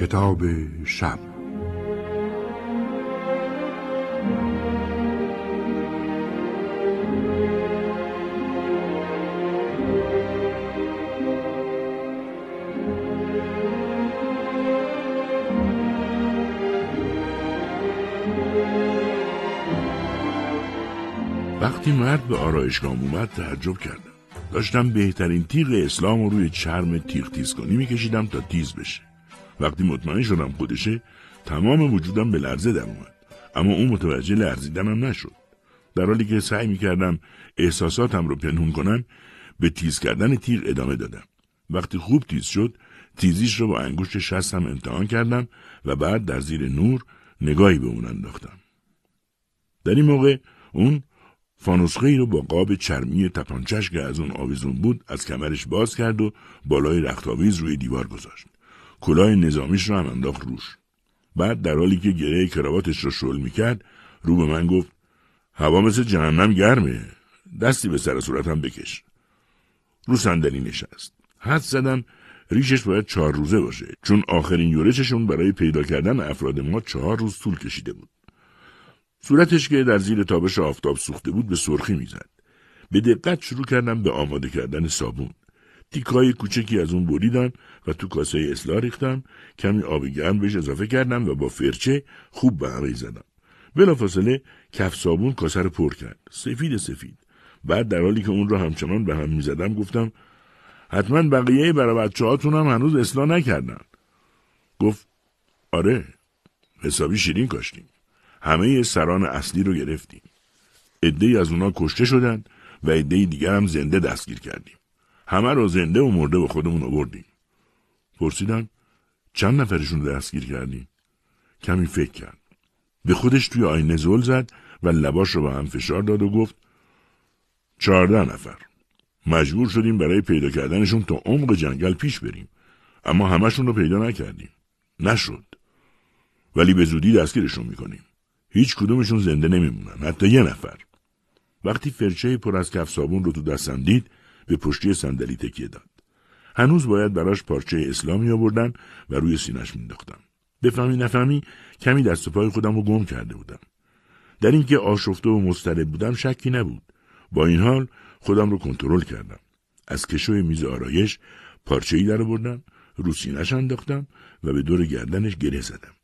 کتاب شب. وقتی مرد به آرایشگاه اومد تعجب کردم. داشتم بهترین تیغ اسلام رو روی چرم تیغ تیز کنی میکشیدم تا تیز بشه. وقتی مطمئن شدم خودشه تمام وجودم به لرزه در اومد. اما اون متوجه لرزیدنم نشد. در حالی که سعی می‌کردم احساساتم رو پنهون کنم به تیز کردن تیغ ادامه دادم. وقتی خوب تیز شد تیزیش رو با انگشت شستم امتحان کردم و بعد در زیر نور نگاهی به اون انداختم. در این موقع اون فانوسخه رو با قاب چرمی تپانچش که از اون آویزون بود از کمرش باز کرد و بالای رختاویز روی دیوار گذاشت. کلاه نظامیش رو هم انداخت روش. بعد در حالی که گره کراواتش رو شل می‌کرد رو به من گفت هوا مثل جهنم گرمه دستی به سر صورتم بکش رو صندلی نشست حد زدم ریشش باید چهار روزه باشه چون آخرین یورششون برای پیدا کردن افراد ما چهار روز طول کشیده بود صورتش که در زیر تابش آفتاب سوخته بود به سرخی می‌زد. به دقت شروع کردم به آماده کردن صابون. تیکای کوچکی از اون بریدم و تو کاسه اصلاح ریختم کمی آب گرم بهش اضافه کردم و با فرچه خوب به همه زدم. بلافاصله کف صابون کاسه رو پر کرد. سفید سفید. بعد در حالی که اون رو همچنان به هم می‌زدم گفتم حتما بقیه برای بچه هم هنوز اصلاح نکردن. گفت آره حسابی شیرین کاشتیم. همه سران اصلی رو گرفتیم. عده از اونا کشته شدن و عده دیگر هم زنده دستگیر کردیم. همه رو زنده و مرده به خودمون آوردیم. پرسیدم چند نفرشون دستگیر کردیم؟ کمی فکر کرد. به خودش توی آینه زل زد و لباش رو به هم فشار داد و گفت چهارده نفر. مجبور شدیم برای پیدا کردنشون تا عمق جنگل پیش بریم. اما همشون رو پیدا نکردیم. نشد. ولی به زودی دستگیرشون می‌کنیم. هیچ کدومشون زنده نمیمونن حتی یه نفر وقتی فرچه پر از کف صابون رو تو دستم دید به پشتی صندلی تکیه داد. هنوز باید براش پارچه اسلامی آوردن و روی سینش مینداختم بفهمی نفهمی کمی دست پای خودم رو گم کرده بودم. در اینکه آشفته و مضطرب بودم شکی نبود. با این حال خودم رو کنترل کردم. از کشوی میز آرایش پارچه ای در آوردم رو سینش انداختم و به دور گردنش گره زدم.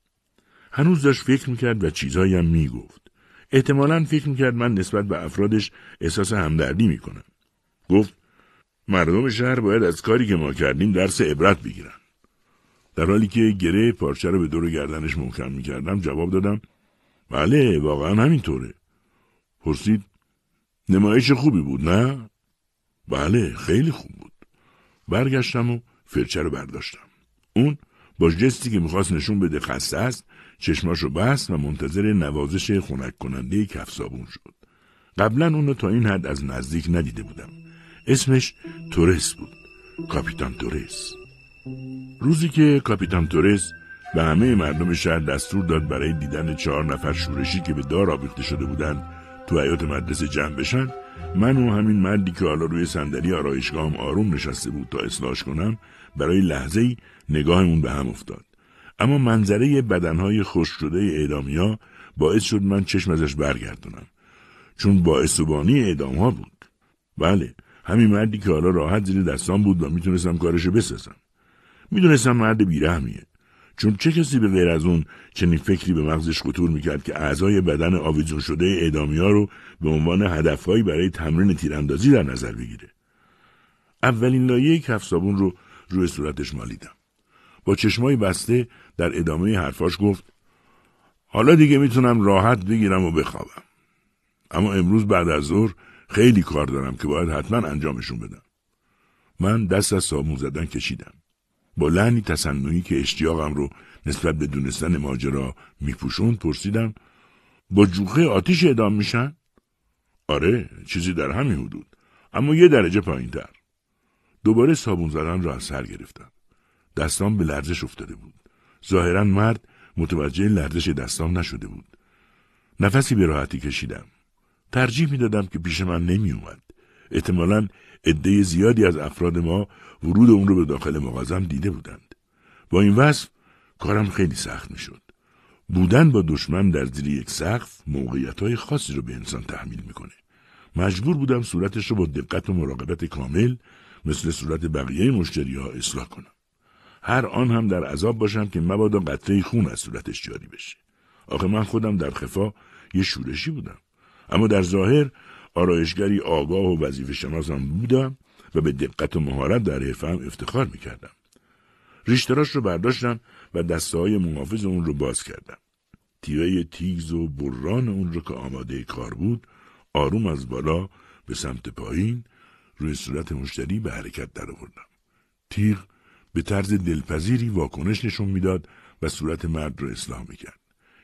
هنوز داشت فکر می‌کرد و چیزهایی هم می‌گفت. احتمالا فکر می‌کرد من نسبت به افرادش احساس همدردی می‌کنم. گفت مردم شهر باید از کاری که ما کردیم درس عبرت بگیرن. در حالی که گره پارچه رو به دور گردنش محکم می‌کردم جواب دادم بله واقعا همینطوره. پرسید نمایش خوبی بود نه؟ بله خیلی خوب بود. برگشتم و فرچه رو برداشتم. اون با جستی که می‌خواست نشون بده خسته است چشماشو بست و منتظر نوازش خنک کننده کف صابون شد. قبلا اونو تا این حد از نزدیک ندیده بودم. اسمش تورس بود. کاپیتان تورس. روزی که کاپیتان تورس به همه مردم شهر دستور داد برای دیدن چهار نفر شورشی که به دار آویخته شده بودند تو حیات مدرسه جمع بشن من و همین مردی که حالا روی صندلی آرایشگاهم آروم نشسته بود تا اصلاش کنم برای لحظه ای نگاهمون به هم افتاد اما منظره بدنهای خوش شده اعدامیا باعث شد من چشم ازش برگردونم چون باعث بانی اعدام ها بود بله همین مردی که حالا راحت زیر دستان بود و می‌تونستم کارشو بسازم. می‌دونستم مرد بیرحمیه. چون چه کسی به غیر از اون چنین فکری به مغزش خطور می‌کرد که اعضای بدن آویزون شده اعدامی ها رو به عنوان هدفهایی برای تمرین تیراندازی در نظر بگیره. اولین لایه کف صابون رو روی صورتش مالیدم. با چشمای بسته در ادامه حرفاش گفت حالا دیگه می‌تونم راحت بگیرم و بخوابم. اما امروز بعد از ظهر خیلی کار دارم که باید حتما انجامشون بدم. من دست از صابون زدن کشیدم. با لحنی تصنعی که اشتیاقم رو نسبت به دونستن ماجرا میپوشوند پرسیدم با جوخه آتیش ادام میشن؟ آره چیزی در همین حدود اما یه درجه پایین تر. دوباره صابون زدن را از سر گرفتم. دستان به لرزش افتاده بود. ظاهرا مرد متوجه لرزش دستان نشده بود. نفسی به راحتی کشیدم. ترجیح می دادم که پیش من نمی اومد. احتمالا عده زیادی از افراد ما ورود اون رو به داخل مغازم دیده بودند. با این وصف کارم خیلی سخت می شد. بودن با دشمن در زیر یک سقف موقعیت های خاصی رو به انسان تحمیل می‌کنه. مجبور بودم صورتش رو با دقت و مراقبت کامل مثل صورت بقیه مشتری ها اصلاح کنم. هر آن هم در عذاب باشم که مبادا قطره خون از صورتش جاری بشه. آخه من خودم در خفا یه شورشی بودم. اما در ظاهر آرایشگری آگاه و وظیفه شناسم بودم و به دقت و مهارت در حرفم افتخار می‌کردم. ریشتراش رو برداشتم و دسته های محافظ اون رو باز کردم. تیره تیز و بران اون رو که آماده کار بود آروم از بالا به سمت پایین روی صورت مشتری به حرکت در آوردم. تیغ به طرز دلپذیری واکنش نشون می‌داد و صورت مرد رو اصلاح می‌کرد.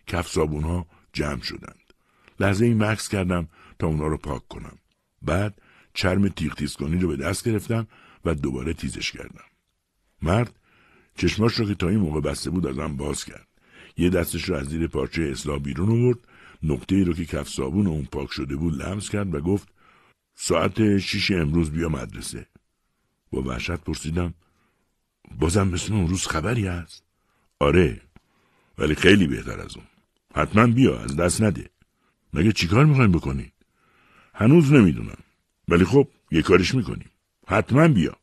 کف صابون ها جمع شدند. لحظه ای مکس کردم تا اونا رو پاک کنم. بعد چرم تیغ تیز رو به دست گرفتم و دوباره تیزش کردم. مرد چشماش رو که تا این موقع بسته بود ازم باز کرد. یه دستش رو از زیر پارچه اصلاح بیرون آورد نقطه ای رو که کف صابون اون پاک شده بود لمس کرد و گفت ساعت شیش امروز بیا مدرسه. با وحشت پرسیدم بازم مثل اون روز خبری هست؟ آره ولی خیلی بهتر از اون. حتما بیا از دست نده. مگه چیکار می‌خوایم بکنی؟ هنوز نمی‌دونم. ولی خب یه کارش می‌کنیم. حتما بیا.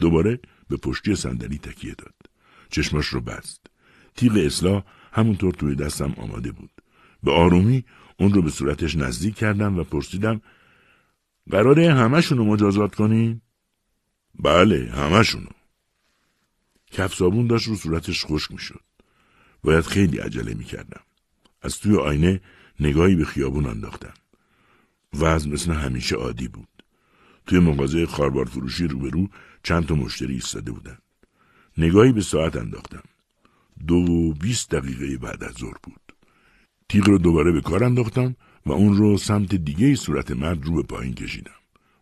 دوباره به پشتی صندلی تکیه داد. چشماش رو بست. تیغ اصلاح همونطور توی دستم آماده بود. به آرومی اون رو به صورتش نزدیک کردم و پرسیدم قراره همشون رو مجازات کنین؟ بله همشونو. کف صابون داشت رو صورتش خشک می‌شد. باید خیلی عجله می‌کردم. از توی آینه نگاهی به خیابون انداختم. وضع مثل همیشه عادی بود. توی مغازه خاربار فروشی روبرو چند تا مشتری ایستاده بودند. نگاهی به ساعت انداختم. دو و بیست دقیقه بعد از ظهر بود. تیغ رو دوباره به کار انداختم و اون رو سمت دیگه صورت مرد رو به پایین کشیدم.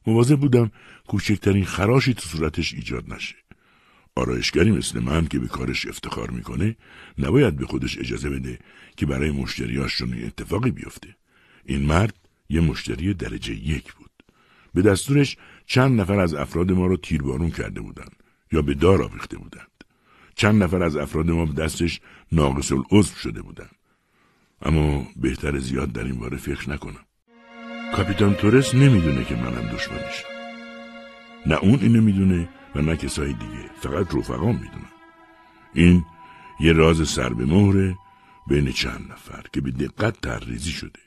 مواظب بودم کوچکترین خراشی تو صورتش ایجاد نشه. آرایشگری مثل من که به کارش افتخار می‌کنه نباید به خودش اجازه بده که برای مشتریاش اتفاقی بیفته. این مرد یه مشتری درجه یک بود. به دستورش چند نفر از افراد ما رو تیربارون کرده بودند یا به دار آویخته بودند. چند نفر از افراد ما به دستش ناقص العضو شده بودند. اما بهتر زیاد در این باره فکر نکنم. کاپیتان تورس نمی‌دونه که منم دشمنشم. نه اون اینو می‌دونه و نه کسای دیگه. فقط رفقام می‌دونن. این یه راز سر به مهره بین چند نفر که به دقت ترریزی شده.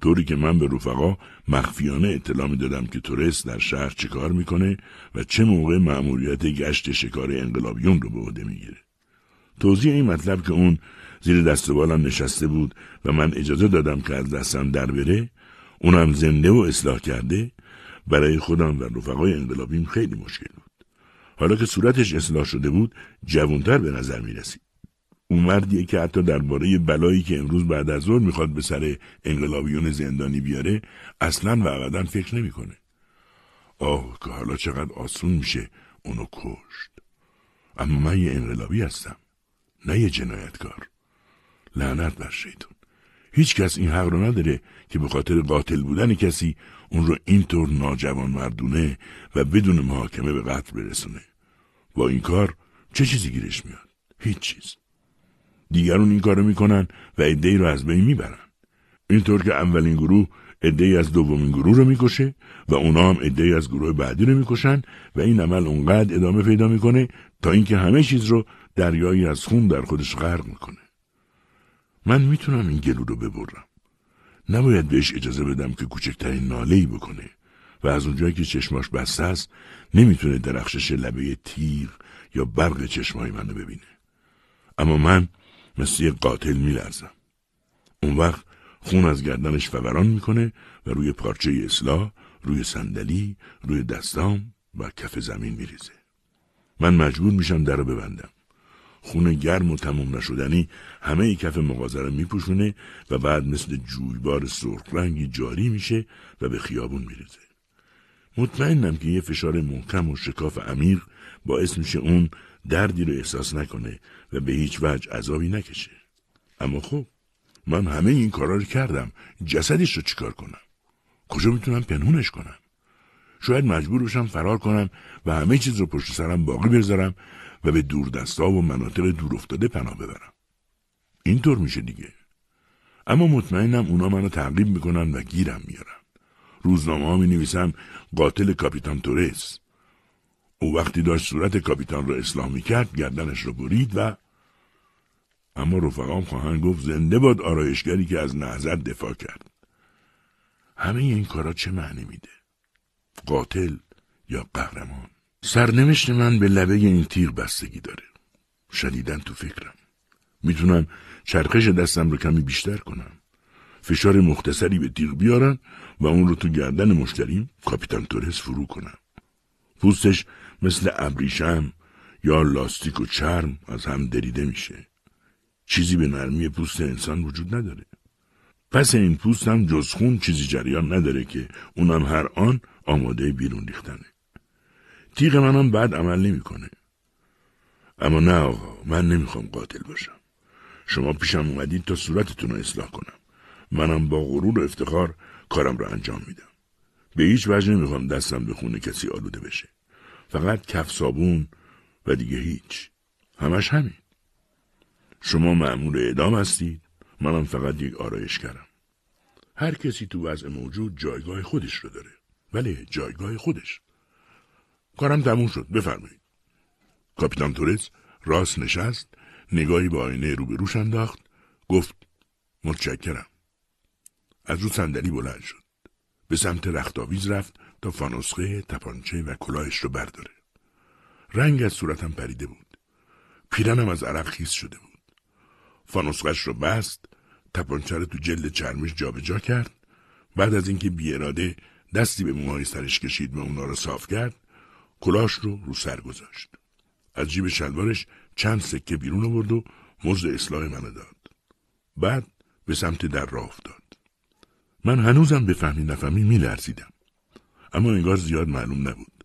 طوری که من به رفقا مخفیانه اطلاع دادم که تورست در شهر چه کار می‌کنه و چه موقع مأموریت گشت شکار انقلابیون رو به عهده می‌گیره. توضیح این مطلب که اون زیر دست بالم نشسته بود و من اجازه دادم که از دستم در بره اونم زنده و اصلاح کرده برای خودم و رفقای انقلابیم خیلی مشکل بود. حالا که صورتش اصلاح شده بود جوانتر به نظر می رسید. اون مردیه که حتی درباره بلایی که امروز بعد از ظهر می‌خواد به سر انقلابیون زندانی بیاره اصلا و ابدا فکر نمی‌کنه. آه که حالا چقدر آسون میشه اونو کشت. اما من یه انقلابی هستم. نه یه جنایتکار. لعنت بر شیطون. هیچ کس این حق رو نداره که به خاطر قاتل بودن کسی اون رو اینطور ناجوان مردونه و بدون محاکمه به قتل برسونه. با این کار چه چیزی گیرش میاد؟ هیچ چیز. دیگرون این کارو می‌کنن و ای رو از بین می‌برن. اینطور که اولین گروه ای از دومین گروه رو می‌کشه و اونا هم ای از گروه بعدی رو می‌کشن و این عمل اونقدر ادامه پیدا می‌کنه تا اینکه همه چیز رو دریایی از خون در خودش غرق می‌کنه. من می‌تونم این گلو رو ببرم. نباید بهش اجازه بدم که کوچکترین ناله بکنه و از اونجایی که چشماش بسته است نمی‌تونه درخشش لبه تیر یا برق چشمای منو ببینه. اما من مثل یه قاتل میلرزم. اون وقت خون از گردنش فوران می‌کنه و روی پارچه اصلاح، روی صندلی، روی دستام و کف زمین میریزه. من مجبور میشم در رو ببندم. خون گرم و تموم نشدنی همه ای کف مغازه رو میپوشونه و بعد مثل جویبار سرخ رنگی جاری میشه و به خیابون میریزه. مطمئنم که یه فشار محکم و شکاف عمیق باعث میشه اون دردی رو احساس نکنه و به هیچ وجه عذابی نکشه. اما خب من همه این کارا رو کردم جسدش رو چیکار کنم؟ کجا می‌تونم پنهونش کنم؟ شاید مجبور بشم فرار کنم و همه چیز رو پشت سرم باقی بذارم و به دوردستا و مناطق دورافتاده پناه ببرم. اینطور میشه دیگه. اما مطمئنم اونا منو تعقیب می‌کنن و گیرم میارن. روزنامه ها می نویسن قاتل کاپیتان تورس. او وقتی داشت صورت کاپیتان را اصلاح می کرد گردنش را برید و اما رفقام خواهند گفت زنده باد آرایشگری که از نهزت دفاع کرد. همه این کارا چه معنی میده؟ قاتل یا قهرمان؟ سرنوشت من به لبه این تیغ بستگی داره. شدیدن تو فکرم. می‌تونم چرخش دستم رو کمی بیشتر کنم فشار مختصری به تیغ بیارن و اون رو تو گردن مشتریم کاپیتان تورس فرو کنم پوستش مثل ابریشم یا لاستیک و چرم از هم دریده میشه. چیزی به نرمی پوست انسان وجود نداره. پس این پوست هم جز خون چیزی جریان نداره که اونم هر آن آماده بیرون ریختنه. تیغ منم بعد عمل نمی‌کنه. اما نه آقا من نمی‌خوام قاتل باشم. شما پیشم اومدید تا صورتتون رو اصلاح کنم. منم با غرور و افتخار کارم رو انجام میدم. به هیچ وجه نمی‌خوام دستم به خونه کسی آلوده بشه. فقط کف صابون و دیگه هیچ. همش همین. شما معمول اعدام هستید. منم فقط یک آرایش کردم هر کسی تو وضع موجود جایگاه خودش رو داره. ولی جایگاه خودش. کارم تموم شد. بفرمایید. کاپیتان تورس راست نشست نگاهی به آینه روبروش انداخت گفت متشکرم. از رو صندلی بلند شد. به سمت رختاویز رفت تا فانوسقه تپانچه و کلاهش رو برداره. رنگ از صورتم پریده بود. پیرنم از عرق خیس شده بود. فانوسقش رو بست تپانچه رو تو جلد چرمش جابجا کرد. بعد از اینکه بیاراده دستی به موهای سرش کشید و اونا رو صاف کرد کلاش رو رو سر گذاشت. از جیب شلوارش چند سکه بیرون آورد و مزد اصلاح منو داد. بعد به سمت در راه افتاد. من هنوزم به فهمی نفهمی میلرزیدم. اما انگار زیاد معلوم نبود.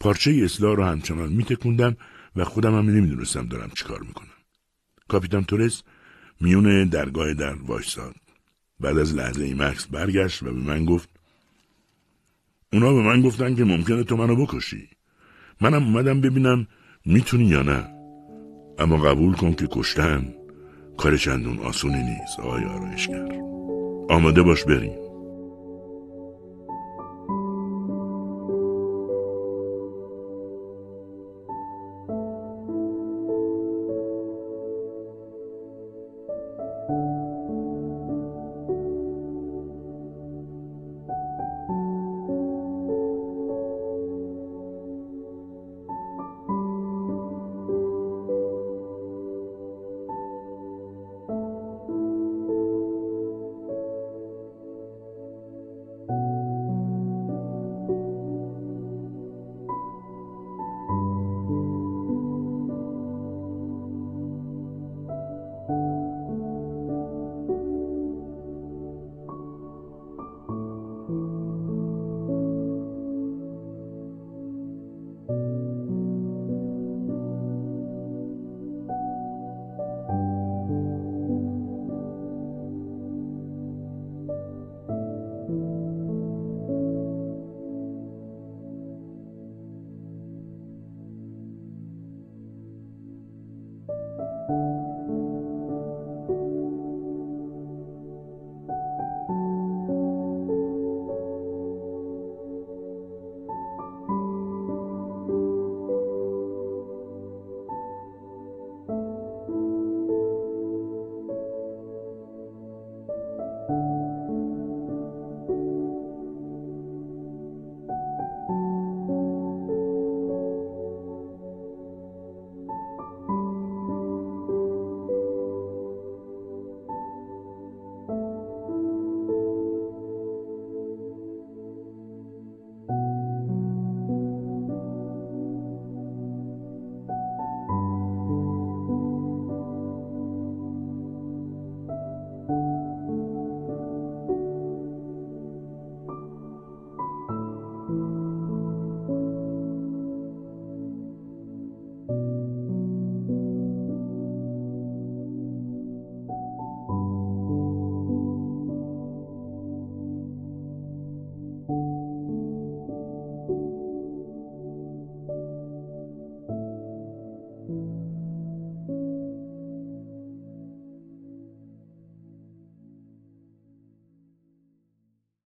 پارچه اصلاح رو همچنان میتکوندم و خودم هم نمی‌دونستم دارم چیکار می‌کنم. کاپیتان تورس میون درگاه در وایساد بعد از لحظه ای مکس برگشت و به من گفت اونا به من گفتن که ممکنه تو منو بکشی. منم اومدم ببینم می‌تونی یا نه. اما قبول کن که کشتن کار چندون آسونی نیست. آقای آرایشگر. آماده باش بریم.